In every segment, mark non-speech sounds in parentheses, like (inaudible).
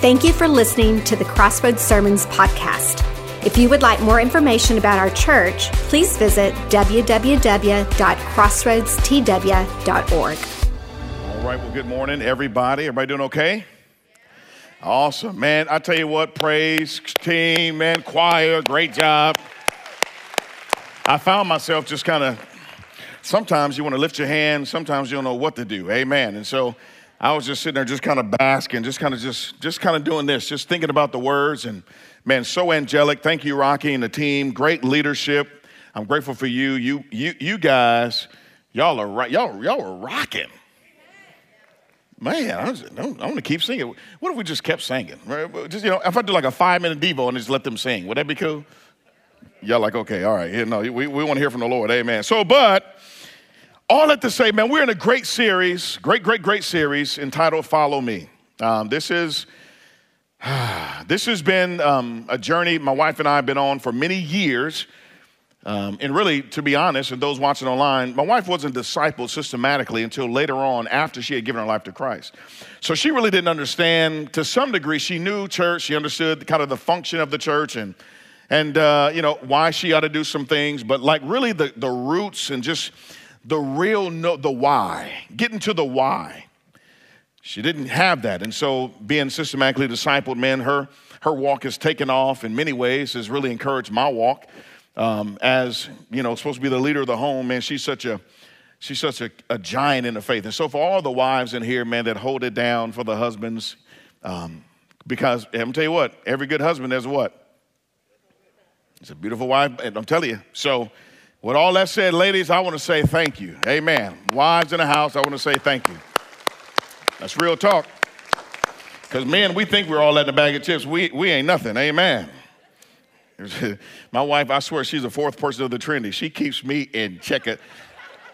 Thank you for listening to the Crossroads Sermons podcast. If you would like more information about our church, please visit www.crossroadstw.org. All right, well, good morning, everybody. Everybody doing okay? Awesome, man. I tell you what, praise team, man, choir, great job. I found myself just kind of, sometimes you want to lift your hand, sometimes you don't know what to do. Amen. And so, I was just sitting there, just kind of basking, just kind of just, just kind of doing this, just thinking about the words. And man, so angelic. Thank you, Rocky and the team. Great leadership. I'm grateful for you. You, you, you guys, y'all are right. Y'all, y'all are rocking. Man, I, was, I want to keep singing. What if we just kept singing? Right? Just you know, if I do like a five minute devo and just let them sing, would that be cool? Y'all like, okay, all right. Yeah, no, we, we want to hear from the Lord. Amen. So, but all that to say, man, we're in a great series, great, great, great series entitled Follow Me. Um, this is (sighs) this has been um, a journey my wife and I have been on for many years. Um, and really, to be honest, and those watching online, my wife wasn't discipled systematically until later on after she had given her life to Christ. So she really didn't understand, to some degree, she knew church, she understood kind of the function of the church and, and uh, you know, why she ought to do some things, but like really the, the roots and just the real no, the why, getting to the why. She didn't have that. And so being systematically discipled, man, her, her walk has taken off in many ways, has really encouraged my walk. Um, as, you know, supposed to be the leader of the home, man, she's such a, she's such a, a, giant in the faith. And so for all the wives in here, man, that hold it down for the husbands, um, because I'm tell you what, every good husband has what? It's a beautiful wife, and I'm telling you. So with all that said, ladies, I want to say thank you. Amen. Wives in the house, I want to say thank you. That's real talk. Because men, we think we're all that in a bag of chips. We, we ain't nothing. Amen. (laughs) My wife, I swear, she's the fourth person of the Trinity. She keeps me in check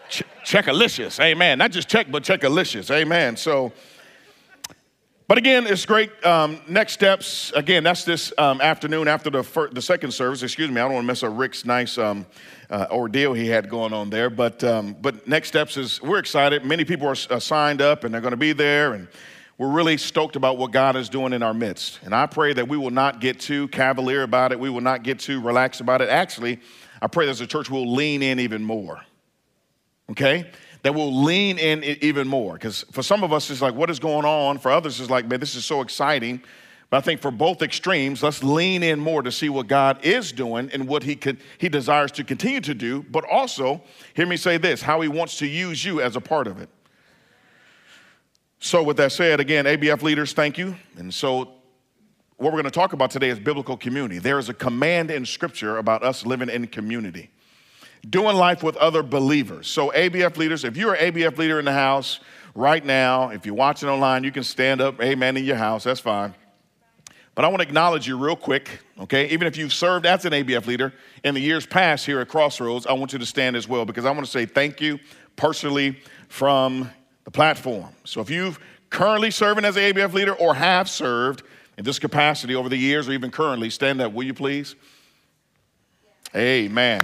ch- checkalicious. Amen. Not just check, but checkalicious. Amen. So, but again, it's great. Um, next steps. Again, that's this um, afternoon after the the second service. Excuse me, I don't want to mess up Rick's nice um, uh, ordeal he had going on there. But, um, but next steps is we're excited. Many people are uh, signed up and they're going to be there. And we're really stoked about what God is doing in our midst. And I pray that we will not get too cavalier about it. We will not get too relaxed about it. Actually, I pray that as a church we'll lean in even more. Okay? That we'll lean in even more. Because for some of us, it's like, what is going on? For others, it's like, man, this is so exciting. But I think for both extremes, let's lean in more to see what God is doing and what He could He desires to continue to do, but also, hear me say this, how He wants to use you as a part of it. So, with that said, again, ABF leaders, thank you. And so, what we're going to talk about today is biblical community. There is a command in Scripture about us living in community, doing life with other believers. So, ABF leaders, if you're an ABF leader in the house right now, if you're watching online, you can stand up, amen, in your house, that's fine. But I want to acknowledge you real quick, okay? Even if you've served as an ABF leader in the years past here at Crossroads, I want you to stand as well because I want to say thank you personally from the platform. So if you've currently serving as an ABF leader or have served in this capacity over the years or even currently, stand up, will you please? Amen.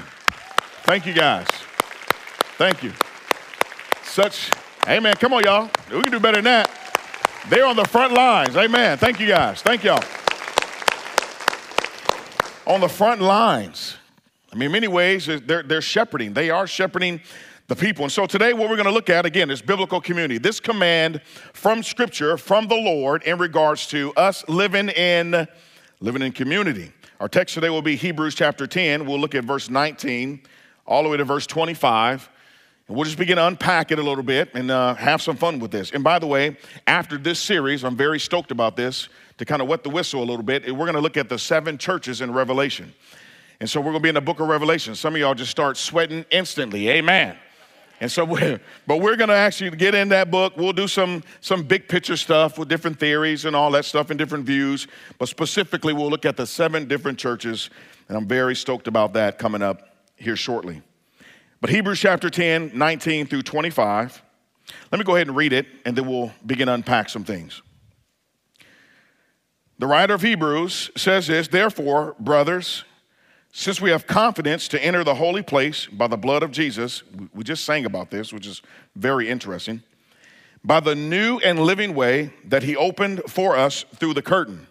Thank you guys. Thank you. Such, amen. Come on, y'all. We can do better than that. They're on the front lines. Amen. Thank you guys. Thank y'all on the front lines. I mean, in many ways, they're, they're shepherding. They are shepherding the people. And so today, what we're going to look at again is biblical community. This command from Scripture, from the Lord, in regards to us living in living in community. Our text today will be Hebrews chapter 10. We'll look at verse 19 all the way to verse 25. And we'll just begin to unpack it a little bit and uh, have some fun with this. And by the way, after this series, I'm very stoked about this to kind of wet the whistle a little bit, we're going to look at the seven churches in Revelation. And so we're going to be in the book of Revelation. Some of y'all just start sweating instantly. Amen. And so, we're, (laughs) but we're going to actually get in that book. We'll do some, some big picture stuff with different theories and all that stuff and different views. But specifically, we'll look at the seven different churches. And I'm very stoked about that coming up here shortly. But Hebrews chapter 10, 19 through 25. Let me go ahead and read it, and then we'll begin to unpack some things. The writer of Hebrews says this Therefore, brothers, since we have confidence to enter the holy place by the blood of Jesus, we just sang about this, which is very interesting. by the new and living way that he opened for us through the curtain.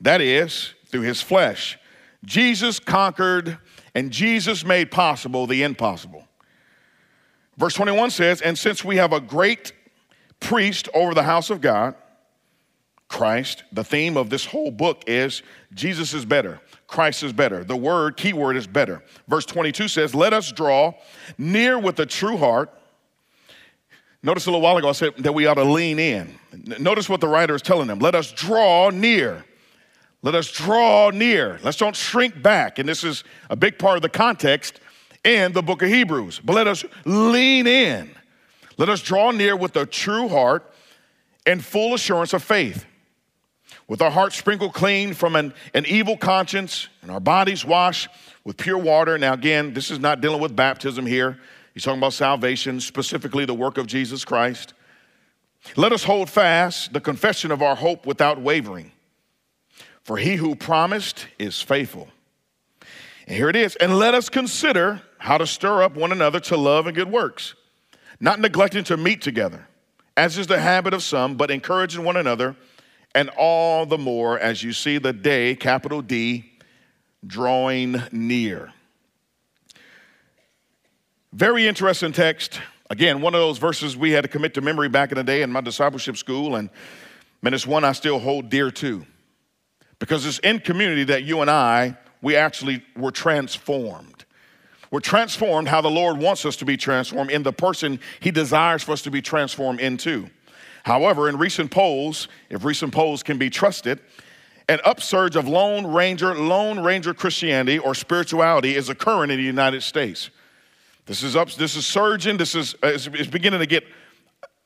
That is, through his flesh. Jesus conquered and Jesus made possible the impossible. Verse 21 says, And since we have a great priest over the house of God, Christ, the theme of this whole book is Jesus is better. Christ is better. The word, key word is better. Verse 22 says, Let us draw near with a true heart. Notice a little while ago I said that we ought to lean in. Notice what the writer is telling them. Let us draw near. Let us draw near. Let's don't shrink back. And this is a big part of the context in the book of Hebrews. But let us lean in. Let us draw near with a true heart and full assurance of faith. With our hearts sprinkled clean from an, an evil conscience and our bodies washed with pure water. Now, again, this is not dealing with baptism here. He's talking about salvation, specifically the work of Jesus Christ. Let us hold fast the confession of our hope without wavering. For he who promised is faithful. And here it is. And let us consider how to stir up one another to love and good works, not neglecting to meet together, as is the habit of some, but encouraging one another, and all the more as you see the day, capital D, drawing near. Very interesting text. Again, one of those verses we had to commit to memory back in the day in my discipleship school, and man, it's one I still hold dear to. Because it's in community that you and I, we actually were transformed. We're transformed how the Lord wants us to be transformed in the person He desires for us to be transformed into. However, in recent polls, if recent polls can be trusted, an upsurge of Lone Ranger, Lone Ranger Christianity or spirituality is occurring in the United States. This is up, this is surging, this is uh, it's, it's beginning to get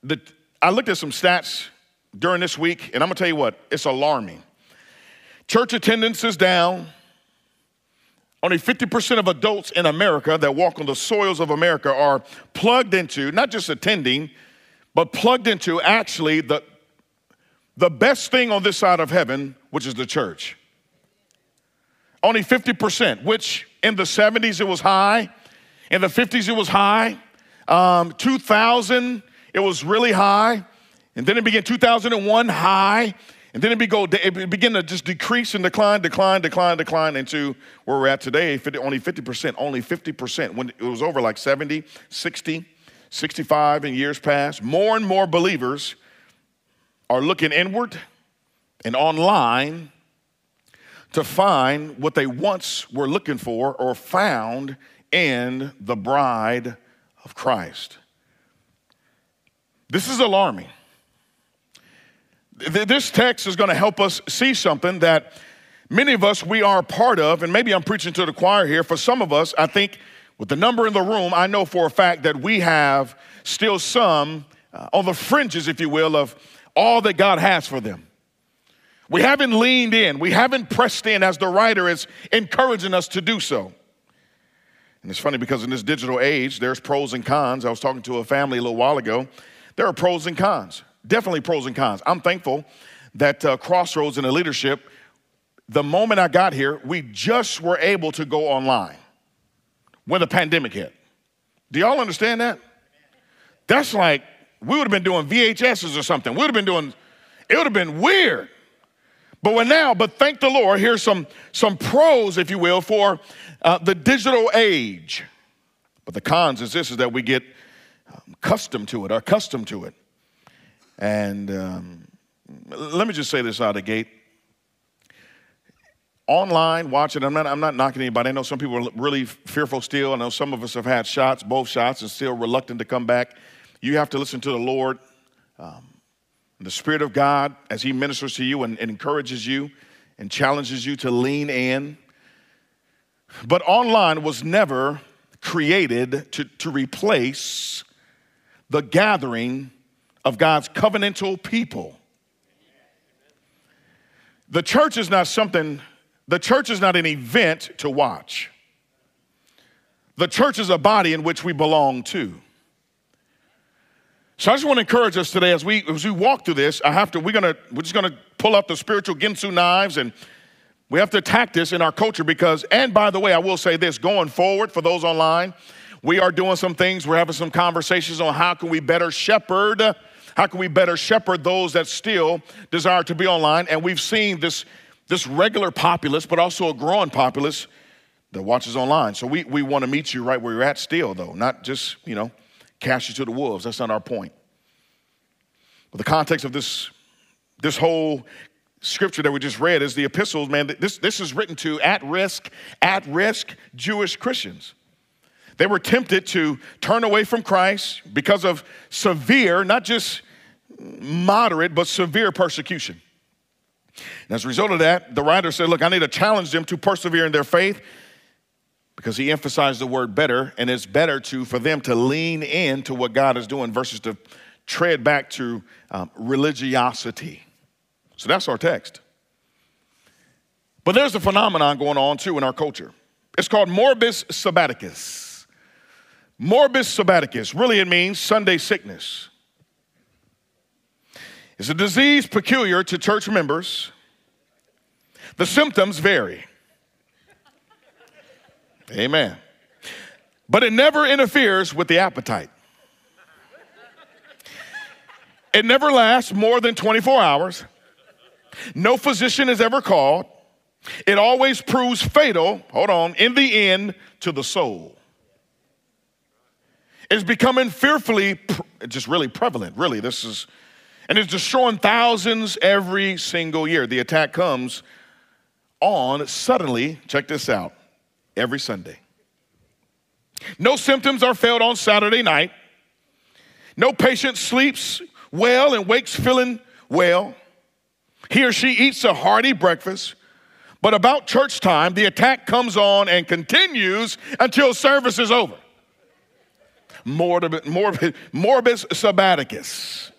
the I looked at some stats during this week, and I'm gonna tell you what, it's alarming. Church attendance is down. Only 50% of adults in America that walk on the soils of America are plugged into, not just attending, but plugged into actually the, the best thing on this side of heaven, which is the church. Only 50%, which in the 70s it was high, in the 50s it was high, um, 2000 it was really high, and then it began 2001 high, and then it, be go, it began to just decrease and decline, decline, decline, decline into where we're at today, 50, only 50%, only 50%. When it was over like 70, 60, 65 in years past, more and more believers are looking inward and online to find what they once were looking for or found in the bride of Christ. This is alarming. This text is going to help us see something that many of us we are part of, and maybe I'm preaching to the choir here. For some of us, I think with the number in the room, I know for a fact that we have still some uh, on the fringes, if you will, of all that God has for them. We haven't leaned in, we haven't pressed in as the writer is encouraging us to do so. And it's funny because in this digital age, there's pros and cons. I was talking to a family a little while ago. There are pros and cons definitely pros and cons. I'm thankful that uh, Crossroads and the leadership, the moment I got here, we just were able to go online when the pandemic hit. Do y'all understand that? That's like we would have been doing VHSs or something. We would have been doing, it would have been weird. But we're now, but thank the Lord, here's some, some pros, if you will, for uh, the digital age. But the cons is this, is that we get um, accustomed to it, accustomed to it. And um, let me just say this out of the gate. Online, watching, I'm not, I'm not knocking anybody. I know some people are really fearful still. I know some of us have had shots, both shots, and still reluctant to come back. You have to listen to the Lord, um, the Spirit of God, as He ministers to you and, and encourages you and challenges you to lean in. But online was never created to, to replace the gathering of God's covenantal people. The church is not something, the church is not an event to watch. The church is a body in which we belong to. So I just want to encourage us today as we as we walk through this. I have to. We're gonna we're just gonna pull out the spiritual Ginsu knives and we have to attack this in our culture because. And by the way, I will say this: going forward for those online, we are doing some things. We're having some conversations on how can we better shepherd How can we better shepherd those that still desire to be online? And we've seen this, this regular populace, but also a growing populace that watches online. So we, we want to meet you right where you're at still, though, not just, you know, cast you to the wolves. That's not our point. But the context of this, this whole scripture that we just read is the epistles, man. This, this is written to at risk, at risk Jewish Christians. They were tempted to turn away from Christ because of severe, not just moderate, but severe persecution. And as a result of that, the writer said, Look, I need to challenge them to persevere in their faith because he emphasized the word better, and it's better to for them to lean into what God is doing versus to tread back to um, religiosity. So that's our text. But there's a phenomenon going on too in our culture. It's called morbus sabbaticus. Morbus sabbaticus, really it means Sunday sickness. It's a disease peculiar to church members. The symptoms vary. Amen. But it never interferes with the appetite. It never lasts more than 24 hours. No physician is ever called. It always proves fatal, hold on, in the end to the soul. It's becoming fearfully, just really prevalent, really. This is, and it's destroying thousands every single year. The attack comes on suddenly, check this out, every Sunday. No symptoms are felt on Saturday night. No patient sleeps well and wakes feeling well. He or she eats a hearty breakfast, but about church time, the attack comes on and continues until service is over. Morbid, morbid, morbus sabbaticus.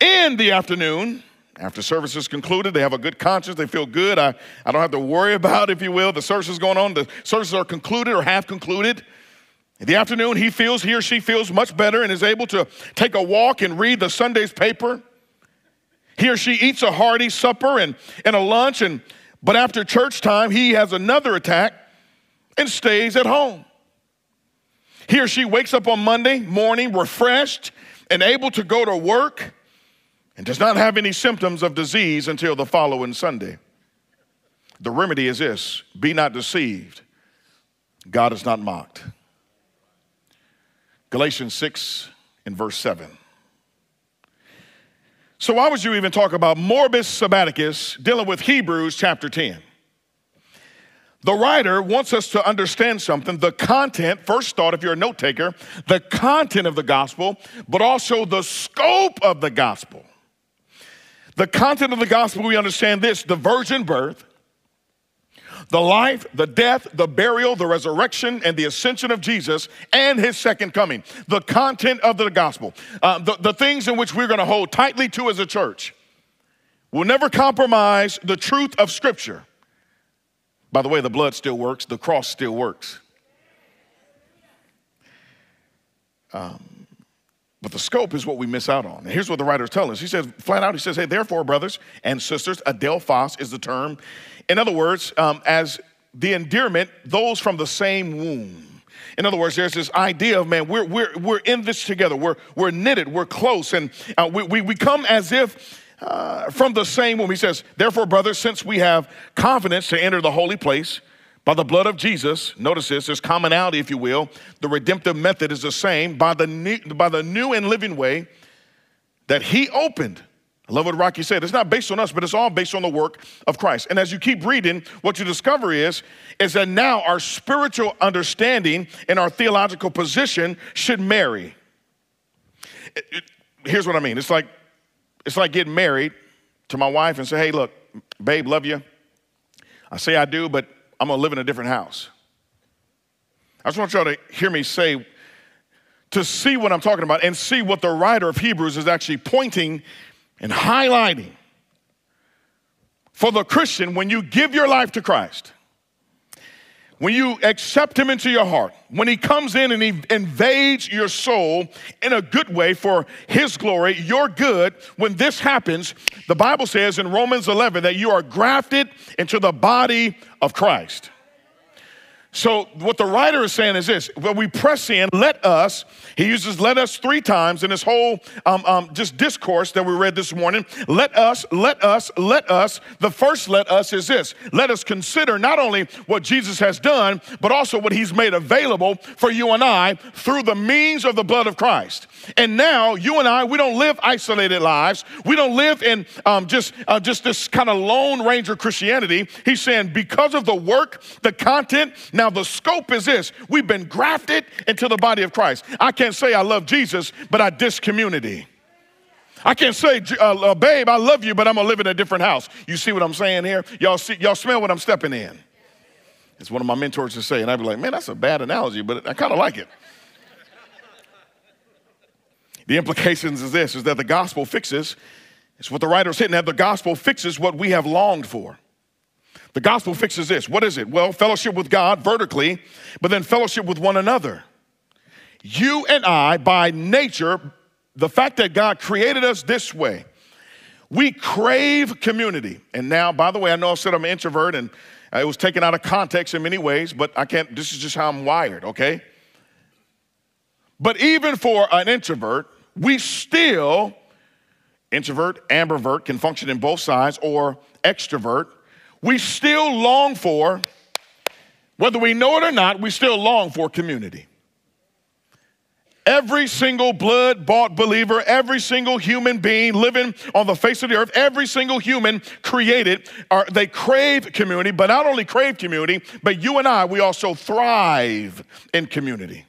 In the afternoon, after service is concluded, they have a good conscience, they feel good. I, I don't have to worry (laughs) about, if you will, the service is going on. The services are concluded or half concluded. In the afternoon, he feels, he or she feels much better and is able to take a walk and read the Sunday's paper. He or she eats a hearty supper and, and a lunch, and, but after church time, he has another attack and stays at home. He or she wakes up on Monday morning refreshed and able to go to work and does not have any symptoms of disease until the following Sunday. The remedy is this be not deceived, God is not mocked. Galatians 6 and verse 7. So, why would you even talk about morbus sabbaticus dealing with Hebrews chapter 10? The writer wants us to understand something the content, first thought, if you're a note taker, the content of the gospel, but also the scope of the gospel. The content of the gospel, we understand this the virgin birth, the life, the death, the burial, the resurrection, and the ascension of Jesus and his second coming. The content of the gospel, uh, the, the things in which we're going to hold tightly to as a church. We'll never compromise the truth of Scripture. By the way, the blood still works, the cross still works. Um, but the scope is what we miss out on. And here's what the writer is telling us. He says, flat out, he says, hey, therefore, brothers and sisters, adelphos is the term in other words, um, as the endearment, those from the same womb. In other words, there's this idea of, man, we're, we're, we're in this together. We're, we're knitted, we're close, and uh, we, we, we come as if uh, from the same womb. He says, therefore, brothers, since we have confidence to enter the holy place by the blood of Jesus, notice this, there's commonality, if you will. The redemptive method is the same by the new, by the new and living way that he opened I love what Rocky said. It's not based on us, but it's all based on the work of Christ. And as you keep reading, what you discover is, is that now our spiritual understanding and our theological position should marry. It, it, here's what I mean. It's like, it's like getting married to my wife and say, hey, look, babe, love you. I say I do, but I'm gonna live in a different house. I just want y'all to hear me say, to see what I'm talking about and see what the writer of Hebrews is actually pointing and highlighting for the Christian when you give your life to Christ, when you accept Him into your heart, when He comes in and He invades your soul in a good way for His glory, your good, when this happens, the Bible says in Romans 11 that you are grafted into the body of Christ. So, what the writer is saying is this when we press in, let us, he uses let us three times in this whole um, um, just discourse that we read this morning. Let us, let us, let us. The first let us is this let us consider not only what Jesus has done, but also what he's made available for you and I through the means of the blood of Christ. And now, you and I, we don't live isolated lives. We don't live in um, just, uh, just this kind of lone ranger Christianity. He's saying, because of the work, the content, now now, the scope is this we've been grafted into the body of Christ. I can't say I love Jesus, but I diss community. I can't say, uh, uh, babe, I love you, but I'm gonna live in a different house. You see what I'm saying here? Y'all see, y'all smell what I'm stepping in. It's one of my mentors to say, and I'd be like, man, that's a bad analogy, but I kind of like it. the implications is this: is that the gospel fixes. It's what the writer's hitting at. The gospel fixes what we have longed for. The gospel fixes this. What is it? Well, fellowship with God vertically, but then fellowship with one another. You and I, by nature, the fact that God created us this way, we crave community. And now, by the way, I know I said I'm an introvert and it was taken out of context in many ways, but I can't, this is just how I'm wired, okay? But even for an introvert, we still, introvert, ambivert can function in both sides, or extrovert, we still long for, whether we know it or not, we still long for community. Every single blood bought believer, every single human being living on the face of the earth, every single human created, are, they crave community, but not only crave community, but you and I, we also thrive in community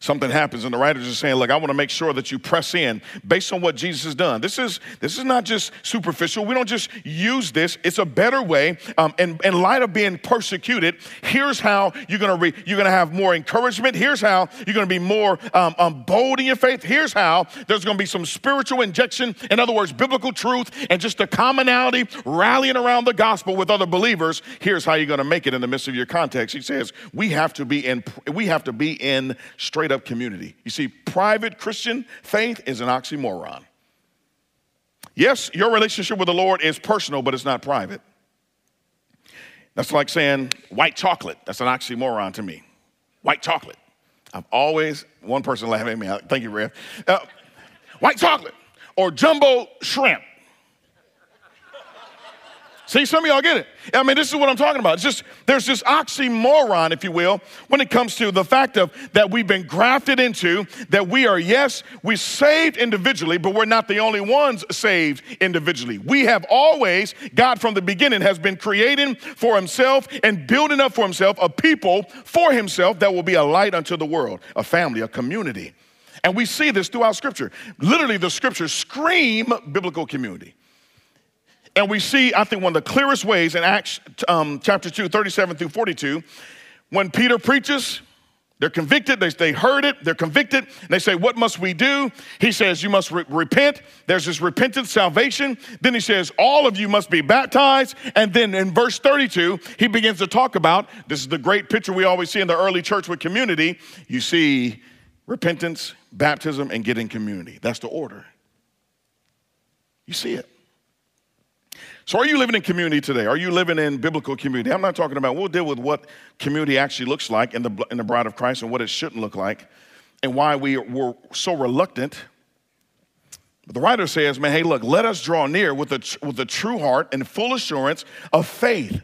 something happens and the writers are saying look i want to make sure that you press in based on what jesus has done. This is this is not just superficial. We don't just use this. It's a better way um, and in light of being persecuted here's how you're going to re- you're going to have more encouragement. Here's how you're going to be more um, um, bold in your faith. Here's how there's going to be some spiritual injection in other words biblical truth and just a commonality rallying around the gospel with other believers. Here's how you're going to make it in the midst of your context. He says we have to be in we have to be in straight straight up community. You see, private Christian faith is an oxymoron. Yes, your relationship with the Lord is personal, but it's not private. That's like saying white chocolate. That's an oxymoron to me. White chocolate. I've always, one person laughing at me. Thank you, Rev. Uh, white chocolate or jumbo shrimp. See, some of y'all get it. I mean, this is what I'm talking about. It's just there's this oxymoron, if you will, when it comes to the fact of that we've been grafted into, that we are, yes, we saved individually, but we're not the only ones saved individually. We have always, God from the beginning has been creating for himself and building up for himself a people for himself that will be a light unto the world, a family, a community. And we see this throughout scripture. Literally, the scriptures scream biblical community. And we see, I think, one of the clearest ways in Acts um, chapter 2, 37 through 42, when Peter preaches, they're convicted, they, they heard it, they're convicted, they say, What must we do? He says, You must re- repent. There's this repentance, salvation. Then he says, All of you must be baptized. And then in verse 32, he begins to talk about this is the great picture we always see in the early church with community. You see repentance, baptism, and getting community. That's the order. You see it. So, are you living in community today? Are you living in biblical community? I'm not talking about, we'll deal with what community actually looks like in the, in the bride of Christ and what it shouldn't look like and why we were so reluctant. But the writer says, man, hey, look, let us draw near with a, with a true heart and full assurance of faith.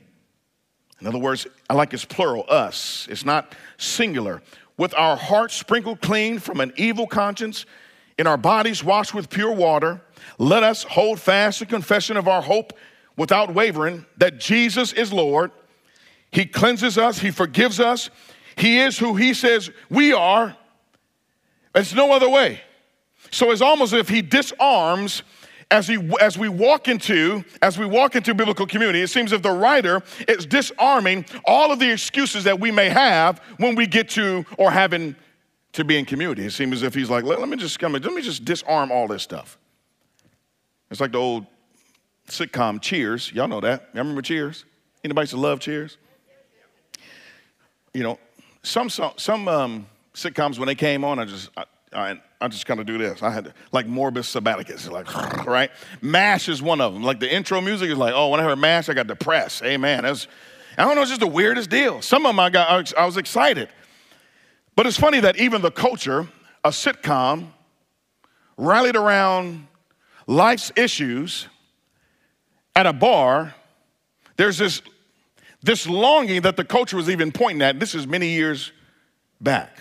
In other words, I like it's plural, us. It's not singular. With our hearts sprinkled clean from an evil conscience, in our bodies washed with pure water, let us hold fast the confession of our hope without wavering that Jesus is Lord. He cleanses us, He forgives us. He is who He says we are. It's no other way. So it's almost as if He disarms as, he, as we walk into as we walk into biblical community it seems if the writer is disarming all of the excuses that we may have when we get to or having to be in community it seems as if he's like let, let me just come let me just disarm all this stuff it's like the old sitcom Cheers. Y'all know that. Y'all remember Cheers? Anybody to love Cheers? You know, some some um, sitcoms when they came on, I just I, I, I just kind of do this. I had to, like Morbus Sabbaticus, like (laughs) right. Mash is one of them. Like the intro music is like, oh, when I heard Mash, I got depressed. Amen. That's I don't know, it's just the weirdest deal. Some of them I got, I was excited. But it's funny that even the culture, a sitcom, rallied around life's issues at a bar. There's this, this longing that the culture was even pointing at. This is many years back.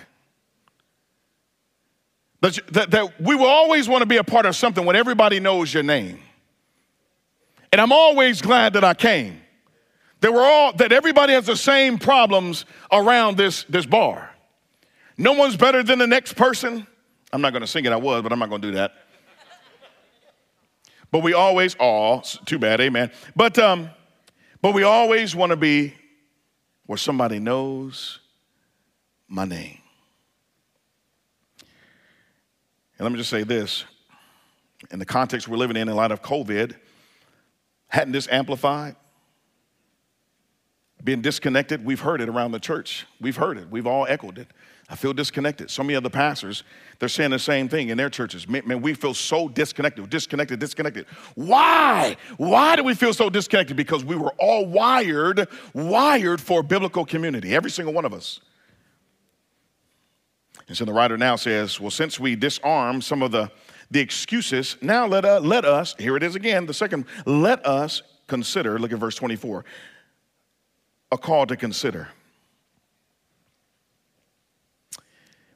That, that, that we will always want to be a part of something when everybody knows your name. And I'm always glad that I came. That we're all that everybody has the same problems around this, this bar. No one's better than the next person. I'm not gonna sing it, I was, but I'm not gonna do that. But we always, all too bad, amen. But um, but we always want to be where somebody knows my name. And let me just say this in the context we're living in, in light of COVID, hadn't this amplified? Being disconnected, we've heard it around the church. We've heard it. We've all echoed it. I feel disconnected. So many other pastors, they're saying the same thing in their churches. Man, man, we feel so disconnected, disconnected, disconnected. Why? Why do we feel so disconnected? Because we were all wired, wired for biblical community, every single one of us. And so the writer now says, well, since we disarm some of the, the excuses, now let, uh, let us, here it is again, the second, let us consider, look at verse 24, a call to consider.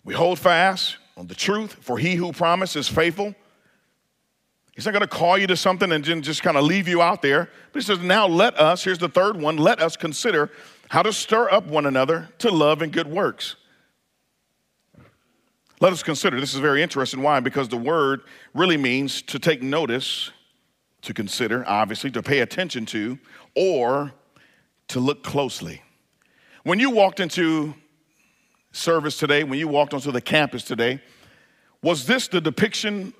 We hold fast on the truth, for he who promises faithful. He's not going to call you to something and just kind of leave you out there. But he says, now let us, here's the third one, let us consider how to stir up one another to love and good works let us consider. This is very interesting. Why? Because the word really means to take notice, to consider, obviously, to pay attention to, or to look closely. When you walked into service today, when you walked onto the campus today, was this the depiction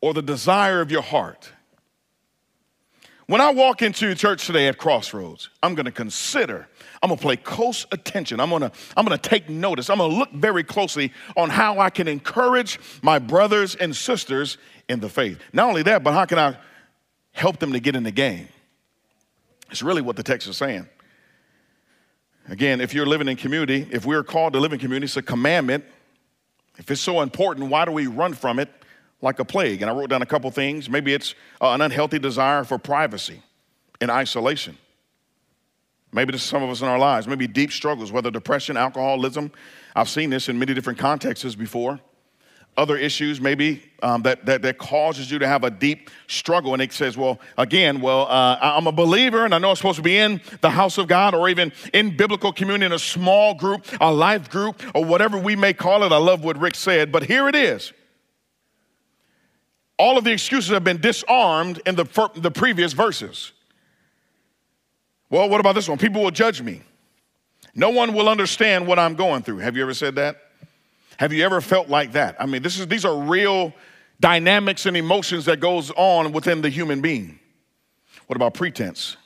or the desire of your heart? When I walk into church today at Crossroads, I'm going to consider, I'm going to pay close attention. I'm going to I'm going to take notice. I'm going to look very closely on how I can encourage my brothers and sisters in the faith. Not only that, but how can I help them to get in the game? It's really what the text is saying. Again, if you're living in community, if we're called to live in community, it's a commandment. If it's so important, why do we run from it? like a plague. And I wrote down a couple things. Maybe it's uh, an unhealthy desire for privacy and isolation. Maybe this is some of us in our lives. Maybe deep struggles, whether depression, alcoholism. I've seen this in many different contexts before. Other issues, maybe um, that, that, that causes you to have a deep struggle. And it says, well, again, well, uh, I'm a believer and I know I'm supposed to be in the house of God or even in biblical community in a small group, a life group, or whatever we may call it. I love what Rick said, but here it is all of the excuses have been disarmed in the, the previous verses. Well, what about this one? People will judge me. No one will understand what I'm going through. Have you ever said that? Have you ever felt like that? I mean, this is, these are real dynamics and emotions that goes on within the human being. What about pretense?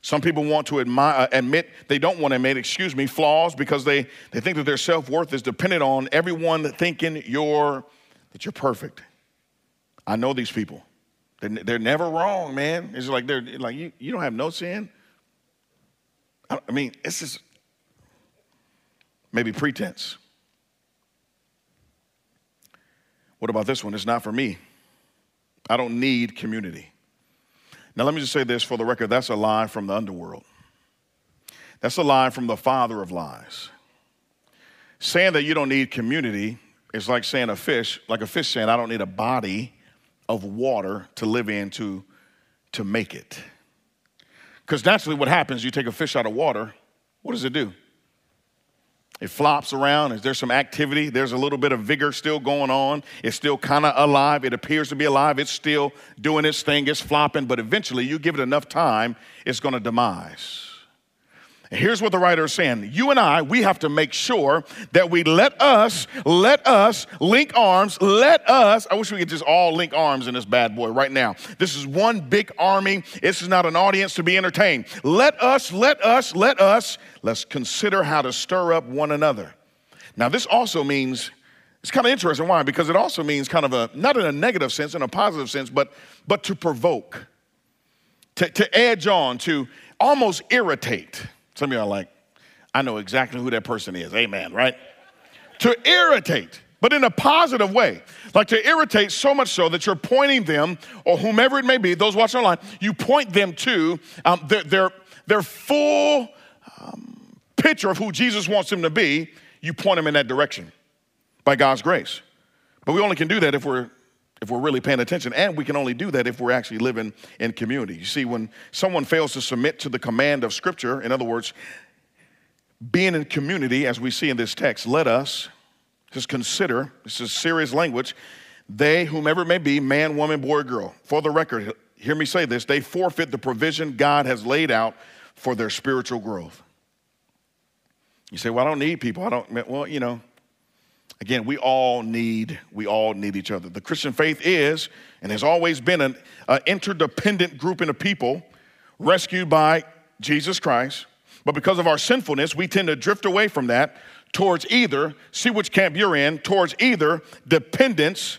Some people want to uh, admit, they don't want to admit, excuse me, flaws because they, they think that their self worth is dependent on everyone thinking you're, that you're perfect. I know these people. They're, they're never wrong, man. It's like they're like you, you don't have no sin. I, I mean, it's just maybe pretense. What about this one? It's not for me. I don't need community. Now, let me just say this for the record that's a lie from the underworld. That's a lie from the father of lies. Saying that you don't need community is like saying a fish, like a fish saying, I don't need a body of water to live in to, to make it. Because naturally, what happens, you take a fish out of water, what does it do? It flops around. Is there some activity? There's a little bit of vigor still going on. It's still kind of alive. It appears to be alive. It's still doing its thing. It's flopping, but eventually, you give it enough time, it's going to demise. Here's what the writer is saying. You and I, we have to make sure that we let us, let us link arms, let us, I wish we could just all link arms in this bad boy right now. This is one big army. This is not an audience to be entertained. Let us, let us, let us, let's consider how to stir up one another. Now, this also means, it's kind of interesting. Why? Because it also means kind of a, not in a negative sense, in a positive sense, but, but to provoke, to, to edge on, to almost irritate. Some of you are like, I know exactly who that person is. Amen, right? to irritate, but in a positive way. Like to irritate so much so that you're pointing them, or whomever it may be, those watching online, you point them to um, their, their, their full um, picture of who Jesus wants them to be. You point them in that direction by God's grace. But we only can do that if we're if we're really paying attention. And we can only do that if we're actually living in community. You see, when someone fails to submit to the command of Scripture, in other words, being in community, as we see in this text, let us just consider this is serious language. They, whomever it may be, man, woman, boy, girl, for the record, hear me say this, they forfeit the provision God has laid out for their spiritual growth. You say, Well, I don't need people. I don't, well, you know, again, we all need, we all need each other. The Christian faith is and has always been an, an interdependent grouping of people rescued by Jesus Christ but because of our sinfulness, we tend to drift away from that towards either, see which camp you're in, towards either dependence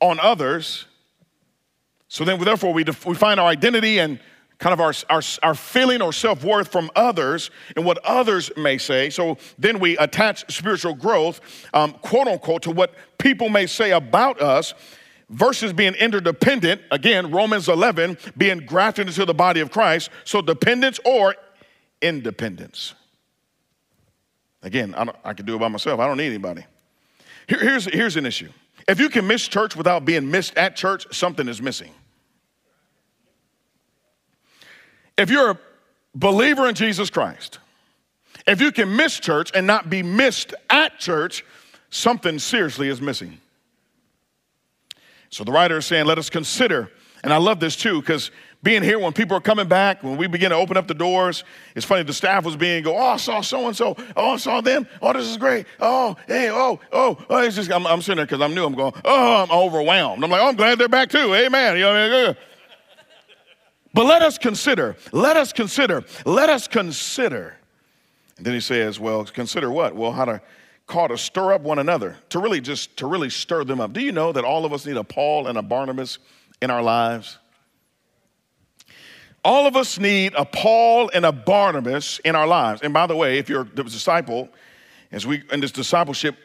on others. So then, therefore, we, def- we find our identity and kind of our, our, our feeling or self worth from others and what others may say. So then we attach spiritual growth, um, quote unquote, to what people may say about us versus being interdependent. Again, Romans 11, being grafted into the body of Christ. So dependence or independence. Again, I, I can do it by myself. I don't need anybody. Here, here's, here's an issue. If you can miss church without being missed at church, something is missing. If you're a believer in Jesus Christ, if you can miss church and not be missed at church, something seriously is missing. So the writer is saying, let us consider, and I love this too, because being here when people are coming back, when we begin to open up the doors, it's funny, the staff was being go, oh, I saw so and so. Oh, I saw them. Oh, this is great. Oh, hey, oh, oh, oh. It's just, I'm, I'm sitting there because I'm new. I'm going, oh, I'm overwhelmed. I'm like, oh, I'm glad they're back too. Amen. You know what I mean? But let us consider, let us consider, let us consider. And then he says, well, consider what? Well, how to call to stir up one another, to really just, to really stir them up. Do you know that all of us need a Paul and a Barnabas in our lives? All of us need a Paul and a Barnabas in our lives. And by the way, if you're a disciple, as we in this discipleship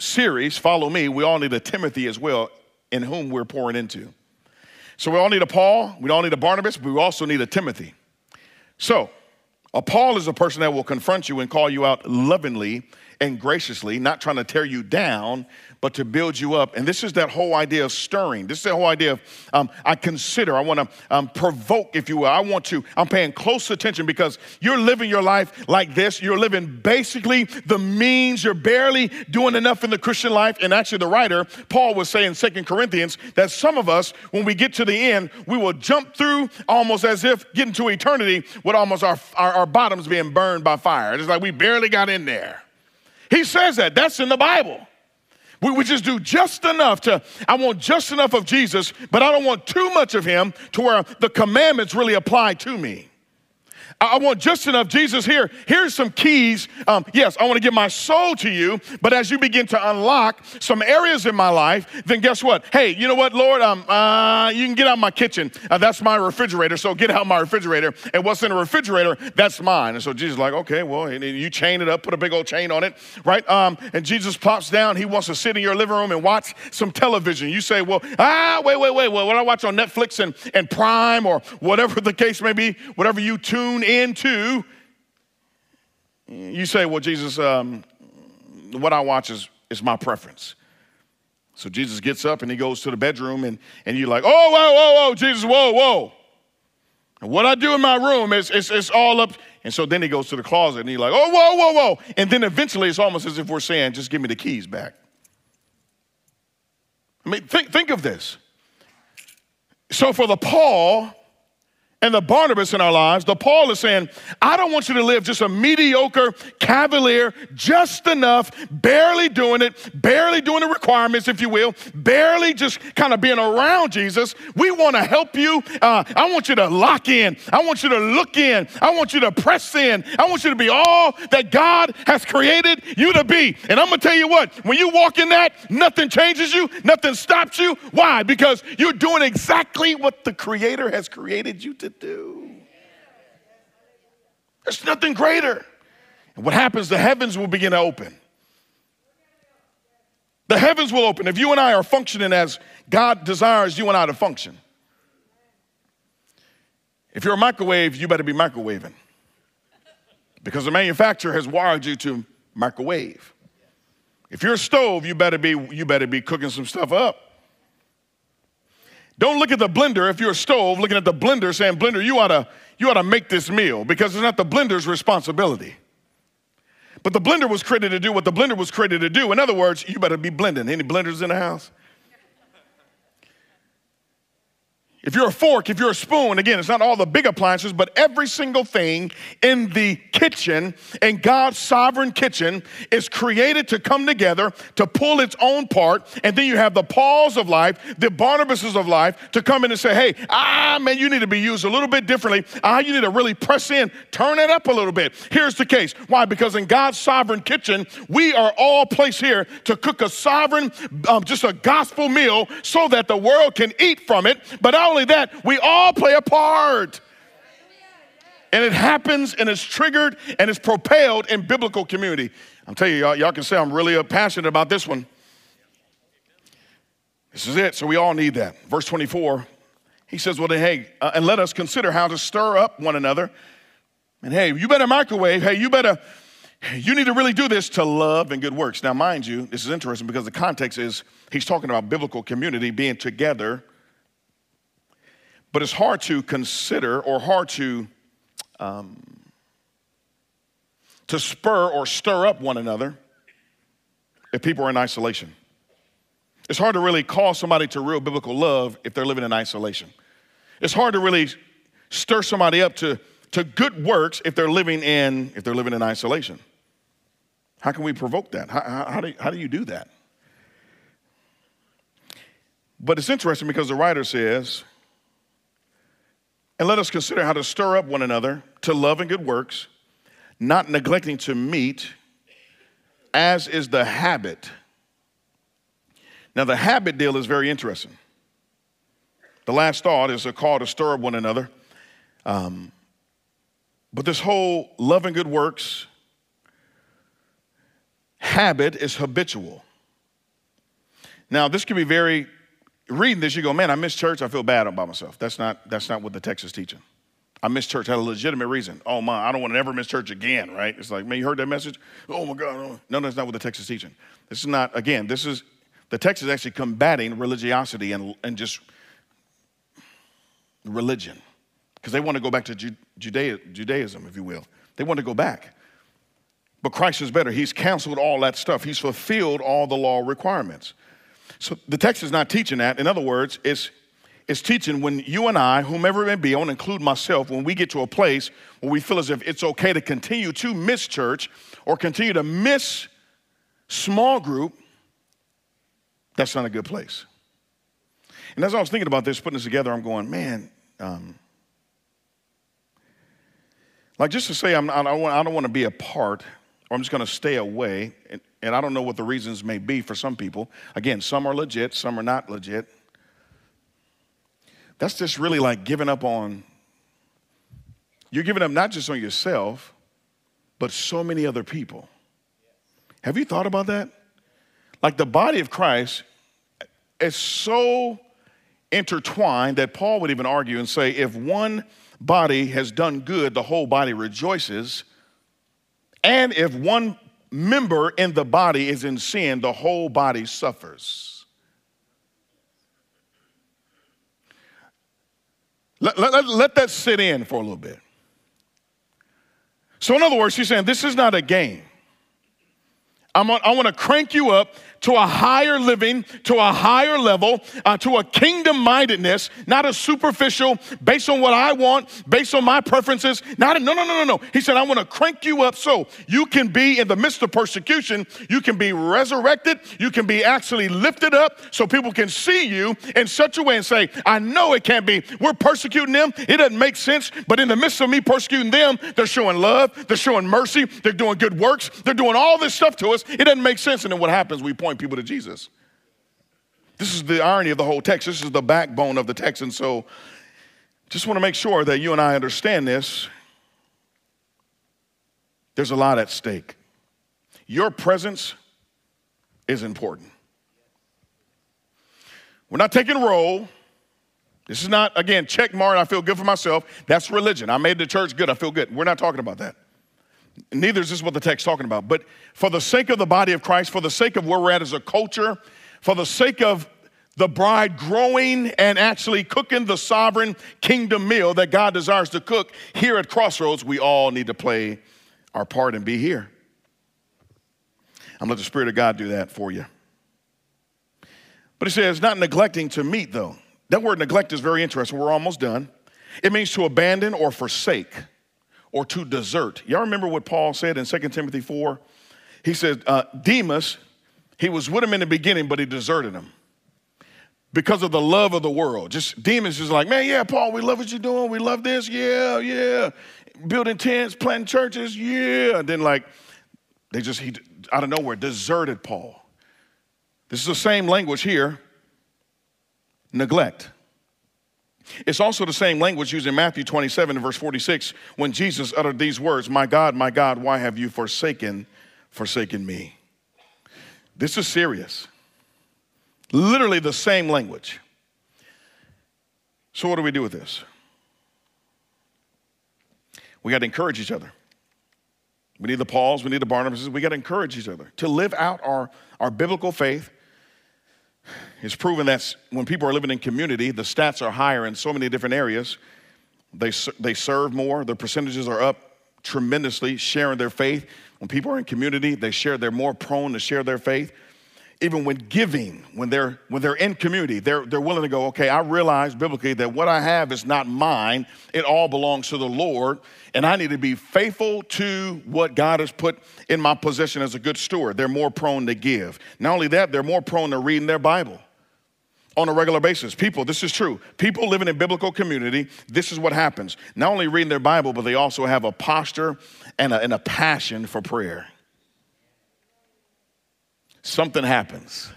series, follow me, we all need a Timothy as well, in whom we're pouring into. So we all need a Paul, we all need a Barnabas, but we also need a Timothy. So, a Paul is a person that will confront you and call you out lovingly and graciously, not trying to tear you down, but to build you up. And this is that whole idea of stirring. This is the whole idea of um, I consider, I want to um, provoke, if you will. I want to, I'm paying close attention because you're living your life like this. You're living basically the means. You're barely doing enough in the Christian life. And actually, the writer, Paul, was saying in Second Corinthians that some of us, when we get to the end, we will jump through almost as if getting to eternity with almost our, our, our bottoms being burned by fire. It's like we barely got in there. He says that. That's in the Bible. We would just do just enough to, I want just enough of Jesus, but I don't want too much of him to where the commandments really apply to me. I want just enough. Jesus, here, here's some keys. Um, yes, I want to give my soul to you, but as you begin to unlock some areas in my life, then guess what? Hey, you know what, Lord? Um, uh, you can get out my kitchen. Uh, that's my refrigerator, so get out my refrigerator. And what's in the refrigerator, that's mine. And so Jesus is like, okay, well, you chain it up, put a big old chain on it, right? Um, and Jesus pops down. He wants to sit in your living room and watch some television. You say, well, ah, wait, wait, wait. Well, what I watch on Netflix and, and Prime or whatever the case may be, whatever you tune into, you say, well, Jesus, um, what I watch is, is my preference. So Jesus gets up and he goes to the bedroom, and, and you're like, oh, whoa, whoa, whoa, Jesus, whoa, whoa. And what I do in my room is it's, it's all up. And so then he goes to the closet and he's like, oh, whoa, whoa, whoa. And then eventually it's almost as if we're saying, just give me the keys back. I mean, think, think of this. So for the Paul, and the Barnabas in our lives, the Paul is saying, I don't want you to live just a mediocre, cavalier, just enough, barely doing it, barely doing the requirements, if you will, barely just kind of being around Jesus. We want to help you. Uh, I want you to lock in. I want you to look in. I want you to press in. I want you to be all that God has created you to be. And I'm going to tell you what, when you walk in that, nothing changes you, nothing stops you. Why? Because you're doing exactly what the Creator has created you to do. There's nothing greater. And what happens, the heavens will begin to open. The heavens will open if you and I are functioning as God desires you and I to function. If you're a microwave, you better be microwaving because the manufacturer has wired you to microwave. If you're a stove, you better be, you better be cooking some stuff up. Don't look at the blender if you're a stove looking at the blender saying, Blender, you ought to, you ought to make this meal because it's not the blender's responsibility. But the blender was created to do what the blender was created to do. In other words, you better be blending. Any blenders in the house? If you're a fork, if you're a spoon, again, it's not all the big appliances, but every single thing in the kitchen, in God's sovereign kitchen, is created to come together to pull its own part. And then you have the Pauls of life, the Barnabases of life, to come in and say, hey, ah, man, you need to be used a little bit differently. Ah, you need to really press in, turn it up a little bit. Here's the case. Why? Because in God's sovereign kitchen, we are all placed here to cook a sovereign, um, just a gospel meal so that the world can eat from it. But I only that, we all play a part. And it happens and it's triggered and it's propelled in biblical community. I'm telling you, y'all, y'all can say I'm really passionate about this one. This is it. So we all need that. Verse 24, he says, Well, then, hey, uh, and let us consider how to stir up one another. And hey, you better microwave. Hey, you better, you need to really do this to love and good works. Now, mind you, this is interesting because the context is he's talking about biblical community being together but it's hard to consider or hard to, um, to spur or stir up one another if people are in isolation. It's hard to really call somebody to real biblical love if they're living in isolation. It's hard to really stir somebody up to, to good works if they're living in if they're living in isolation. How can we provoke that? How, how, how, do, how do you do that? But it's interesting because the writer says and let us consider how to stir up one another to love and good works, not neglecting to meet, as is the habit. Now, the habit deal is very interesting. The last thought is a call to stir up one another. Um, but this whole love and good works habit is habitual. Now, this can be very reading this, you go, man, I miss church. I feel bad about myself. That's not, that's not what the text is teaching. I miss church. Had a legitimate reason. Oh, my, I don't want to ever miss church again, right? It's like, man, you heard that message? Oh, my God. Oh. No, that's not what the text is teaching. This is not, again, this is, the text is actually combating religiosity and, and just religion because they want to go back to Judea, Judaism, if you will. They want to go back. But Christ is better. He's canceled all that stuff, He's fulfilled all the law requirements. So the text is not teaching that. In other words, it's, it's teaching when you and I, whomever it may be, I want to include myself, when we get to a place where we feel as if it's okay to continue to miss church or continue to miss small group, that's not a good place. And as I was thinking about this, putting this together, I'm going, man, um, like just to say I'm, I, don't want, I don't want to be a part, or I'm just going to stay away. And, I don't know what the reasons may be for some people. Again, some are legit, some are not legit. That's just really like giving up on, you're giving up not just on yourself, but so many other people. Have you thought about that? Like the body of Christ is so intertwined that Paul would even argue and say if one body has done good, the whole body rejoices. And if one member in the body is in sin, the whole body suffers. Let, let, let, that sit in for a little bit. So, in other words, she's saying this is not a game. I'm, I want to crank you up to a higher living, to a higher level, uh, to a kingdom mindedness, not a superficial, based on what I want, based on my preferences. Not a, no, no, no, no, no. He said, I want to crank you up so you can be in the midst of persecution, you can be resurrected, you can be actually lifted up so people can see you in such a way and say, I know it can't be. We're persecuting them. It doesn't make sense, but in the midst of me persecuting them, they're showing love, they're showing mercy, they're doing good works, they're doing all this stuff to us. It doesn't make sense. And then what happens? We point point people to Jesus. This is the irony of the whole text. This is the backbone of the text. And so, just want to make sure that you and I understand this. There's a lot at stake. Your presence is important. We're not taking roll. This is not, again, check mark, I feel good for myself. That's religion. I made the church good, I feel good. We're not talking about that. Neither is this what the text's talking about. But for the sake of the body of Christ, for the sake of where we're at as a culture, for the sake of the bride growing and actually cooking the sovereign kingdom meal that God desires to cook here at Crossroads, we all need to play our part and be here. I'm let the Spirit of God do that for you. But he says, not neglecting to meet, though. That word neglect is very interesting. We're almost done. It means to abandon or forsake or to desert. Y'all remember what Paul said in 2 Timothy 4? He said, uh, Demas, he was with him in the beginning, but he deserted him because of the love of the world. Just Demas is like, man, yeah, Paul, we love what you're doing. We love this. Yeah, yeah. Building tents, planting churches. Yeah. And then, like, they just, he, out of nowhere, deserted Paul. This is the same language here neglect. It's also the same language used in Matthew 27 verse 46 when Jesus uttered these words, My God, my God, why have you forsaken, forsaken me? This is serious. Literally the same language. So, what do we do with this? We got to encourage each other. We need the Pauls, we need the Barnabases, we got to encourage each other to live out our, our biblical faith. It's proven that when people are living in community, the stats are higher in so many different areas. They, they serve more, their percentages are up tremendously, sharing their faith. When people are in community, they share, they're more prone to share their faith even when giving, when they're when they're in community, they're they're willing to go, okay, I realize biblically that what I have is not mine. It all belongs to the Lord, and I need to be faithful to what God has put in my possession as a good steward. They're more prone to give. Not only that, they're more prone to reading their Bible on a regular basis. People, this is true. People living in biblical community, this is what happens. Not only reading their Bible, but they also have a posture and a, and a passion for prayer something happens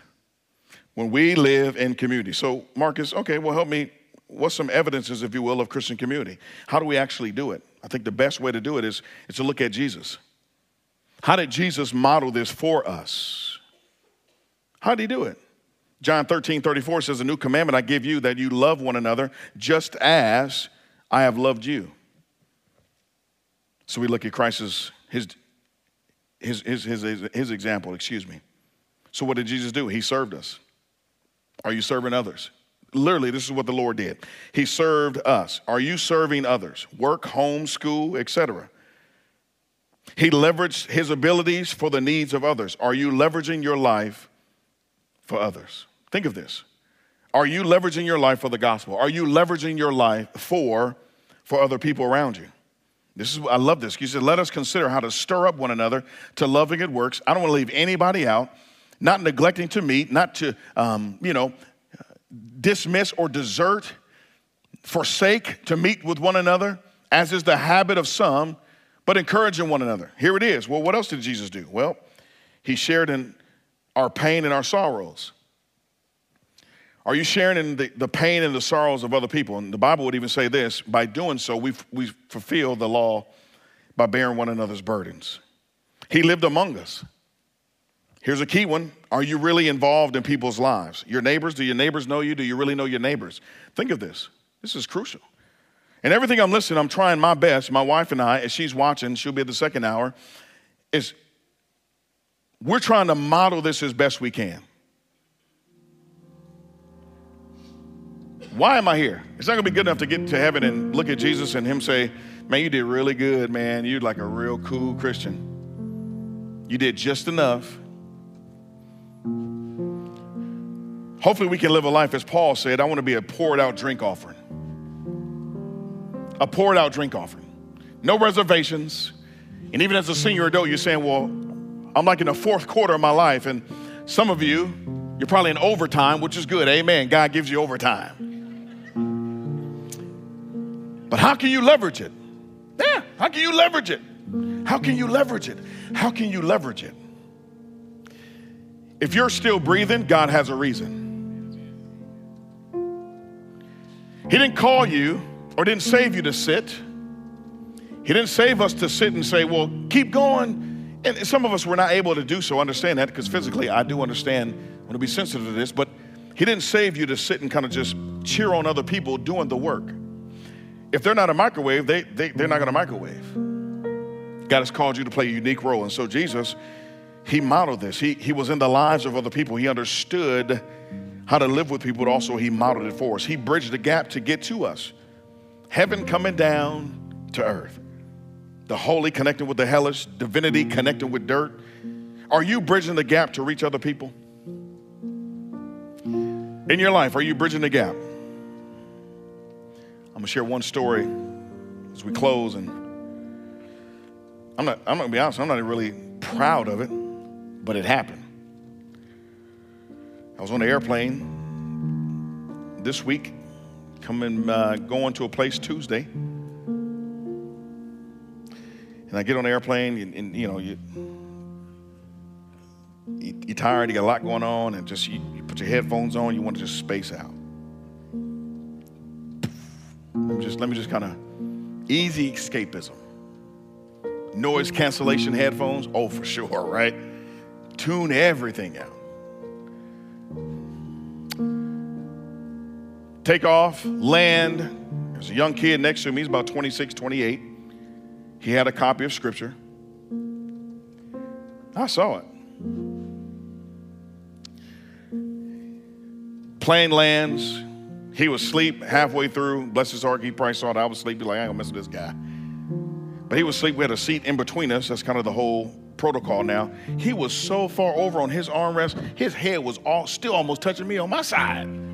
when we live in community. So, Marcus, okay, well, help me. What's some evidences, if you will, of Christian community? How do we actually do it? I think the best way to do it is, is to look at Jesus. How did Jesus model this for us? How did he do it? John 13, 34 says, A new commandment I give you that you love one another just as I have loved you. So we look at Christ's his his his his, his example, excuse me. So, what did Jesus do? He served us. Are you serving others? Literally, this is what the Lord did. He served us. Are you serving others? Work, home, school, etc. He leveraged his abilities for the needs of others. Are you leveraging your life for others? Think of this. Are you leveraging your life for the gospel? Are you leveraging your life for, for other people around you? This is I love this. He said, let us consider how to stir up one another to loving good works. I don't want to leave anybody out not neglecting to meet, not to, um, you know, dismiss or desert, forsake to meet with one another, as is the habit of some, but encouraging one another. Here it is. Well, what else did Jesus do? Well, he shared in our pain and our sorrows. Are you sharing in the, the pain and the sorrows of other people? And the Bible would even say this by doing so, we we fulfill the law by bearing one another's burdens. He lived among us. Here's a key one Are you really involved in people's lives? Your neighbors, do your neighbors know you? Do you really know your neighbors? Think of this. This is crucial. And everything I'm listening, I'm trying my best. My wife and I, as she's watching, she'll be at the second hour, is we're trying to model this as best we can. Why am I here? It's not gonna be good enough to get to heaven and look at Jesus and Him say, Man, you did really good, man. You're like a real cool Christian. You did just enough Hopefully, we can live a life, as Paul said, I want to be a poured out drink offering. A poured out drink offering. No reservations. And even as a senior adult, you're saying, well, I'm like in the fourth quarter of my life. And some of you, you're probably in overtime, which is good. Amen. God gives you overtime. But how can you leverage it? Yeah, how can you leverage it? How can you leverage it? How can you leverage it? If you're still breathing, God has a reason. He didn't call you or didn't save you to sit. He didn't save us to sit and say, well, keep going. And some of us were not able to do so. Understand that because physically I do understand, I want to be sensitive to this, but He didn't save you to sit and kind of just cheer on other people doing the work. If they're not a microwave, they, they, they're not going to microwave. God has called you to play a unique role. And so Jesus, He modeled this. He, he was in the lives of other people. He understood how to live with people, but also He modeled it for us. He bridged the gap to get to us. Heaven coming down to earth the holy connecting with the hellish, divinity connecting with dirt? Are you bridging the gap to reach other people? In your life, are you bridging the gap? I'm gonna share one story as we close, and I'm not, I'm gonna be honest, I'm not really proud of it, but it happened. I was on the airplane this week, coming, uh, going to a place Tuesday and I get on the airplane, and, and you know, you, you, are tired, you got a lot going on, and just you, you put your headphones on, you want to just space out. Just, let me just kind of easy escapism. Noise cancellation headphones, oh, for sure, (laughs) right? Tune everything out. Take off, land. There's a young kid next to me, he's about 26, 28. He had a copy of Scripture. I saw it. Plane lands. He was asleep halfway through. Bless his heart, he probably saw that I was asleep. He's like, I ain't gonna mess with this guy. But he was asleep. We had a seat in between us. That's kind of the whole protocol now. He was so far over on his armrest, his head was all still almost touching me on my side.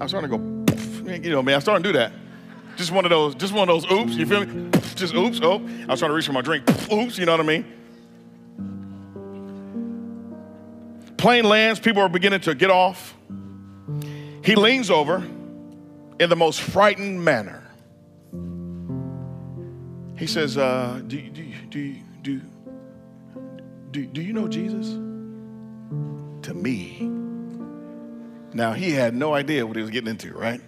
I was starting to go, you know, man, I started to do that. Just one of those, just one of those oops, you feel me? Just oops, oh. I was trying to reach for my drink. Oops, you know what I mean? Plane lands, people are beginning to get off. He leans over in the most frightened manner. He says, uh, do, do, do, do, do, do you know Jesus? To me. Now, he had no idea what he was getting into, right?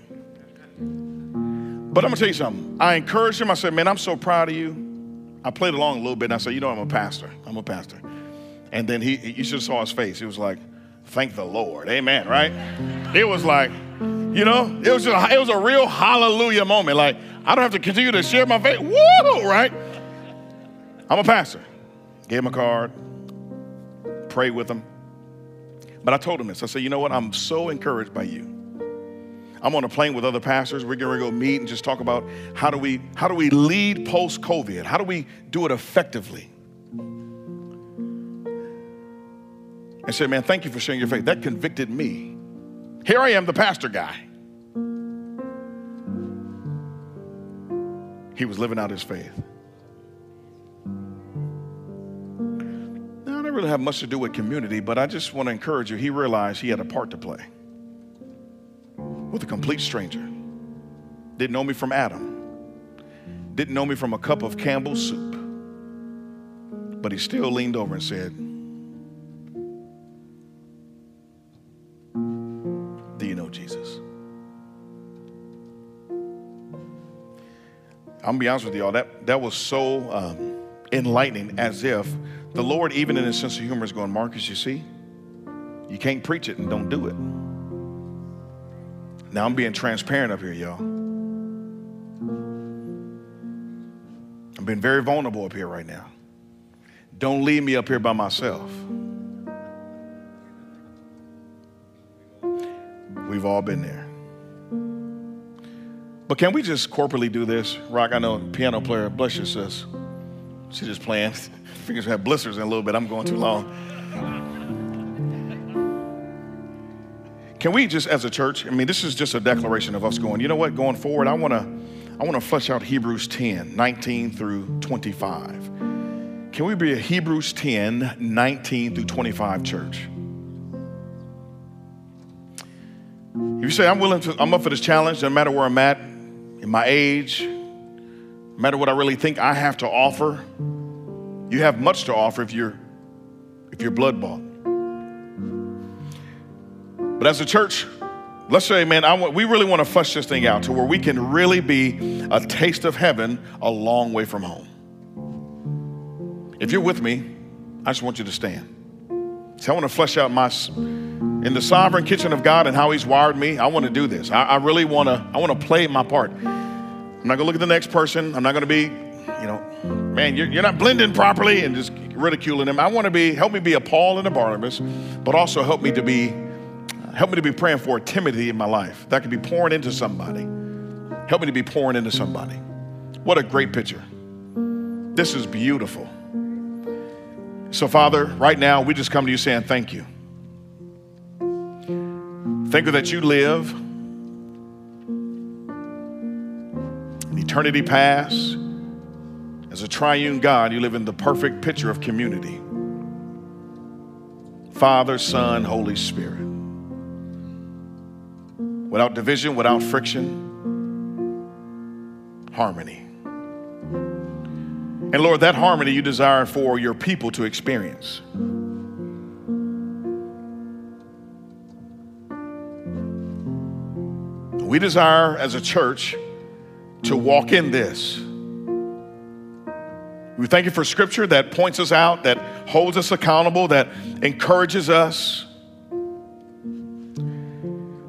But I'm gonna tell you something. I encouraged him. I said, Man, I'm so proud of you. I played along a little bit and I said, You know, I'm a pastor. I'm a pastor. And then he, you should have saw his face. He was like, Thank the Lord. Amen, right? It was like, you know, it was just, it was a real hallelujah moment. Like, I don't have to continue to share my faith. Woo, right? I'm a pastor. Gave him a card, prayed with him. But I told him this. I said, you know what? I'm so encouraged by you. I'm on a plane with other pastors. We're going to go meet and just talk about how do we how do we lead post COVID? How do we do it effectively? I said, man, thank you for sharing your faith. That convicted me. Here I am, the pastor guy. He was living out his faith. Really have much to do with community, but I just want to encourage you. He realized he had a part to play with a complete stranger. Didn't know me from Adam. Didn't know me from a cup of Campbell's soup. But he still leaned over and said, Do you know Jesus? I'm gonna be honest with y'all, that, that was so um, enlightening as if the Lord, even in his sense of humor, is going, Marcus, you see, you can't preach it and don't do it. Now I'm being transparent up here, y'all. I'm being very vulnerable up here right now. Don't leave me up here by myself. We've all been there. But can we just corporately do this? Rock, I know piano player, bless your sis. She just playing. (laughs) Fingers have blisters in a little bit. I'm going too long. Can we just, as a church, I mean, this is just a declaration of us going, you know what, going forward, I want to I want to flesh out Hebrews 10, 19 through 25. Can we be a Hebrews 10, 19 through 25 church? If you say, I'm willing to, I'm up for this challenge, no matter where I'm at, in my age, no matter what I really think I have to offer, you have much to offer if you're if you're blood bought. But as a church, Let's say, man, I want, we really want to flesh this thing out to where we can really be a taste of heaven a long way from home. If you're with me, I just want you to stand. See, I want to flesh out my in the sovereign kitchen of God and how He's wired me. I want to do this. I, I really want to. I want to play my part. I'm not to look at the next person. I'm not to be, you know, man, you're, you're not blending properly and just ridiculing them. I want to be. Help me be a Paul and a Barnabas, but also help me to be. Uh, help me to be praying for Timothy in my life that could be pouring into somebody. Help me to be pouring into somebody. What a great picture. This is beautiful. So, Father, right now we just come to you saying thank you. Thank you that you live eternity past. As a triune God, you live in the perfect picture of community Father, Son, Holy Spirit. Without division, without friction, harmony. And Lord, that harmony you desire for your people to experience. We desire as a church to walk in this. We thank you for scripture that points us out, that holds us accountable, that encourages us.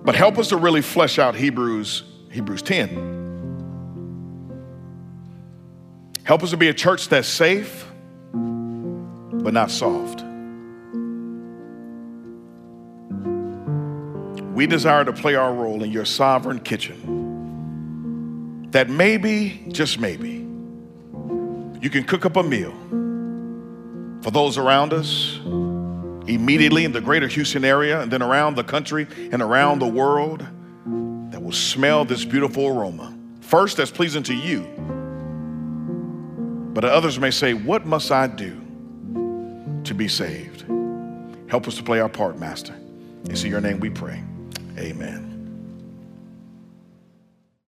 But help us to really flesh out Hebrews, Hebrews 10. Help us to be a church that's safe, but not soft. We desire to play our role in your sovereign kitchen. That maybe, just maybe, you can cook up a meal for those around us immediately in the greater Houston area and then around the country and around the world that will smell this beautiful aroma. First, that's pleasing to you but others may say, What must I do to be saved? Help us to play our part, Master. It's in your name we pray. Amen.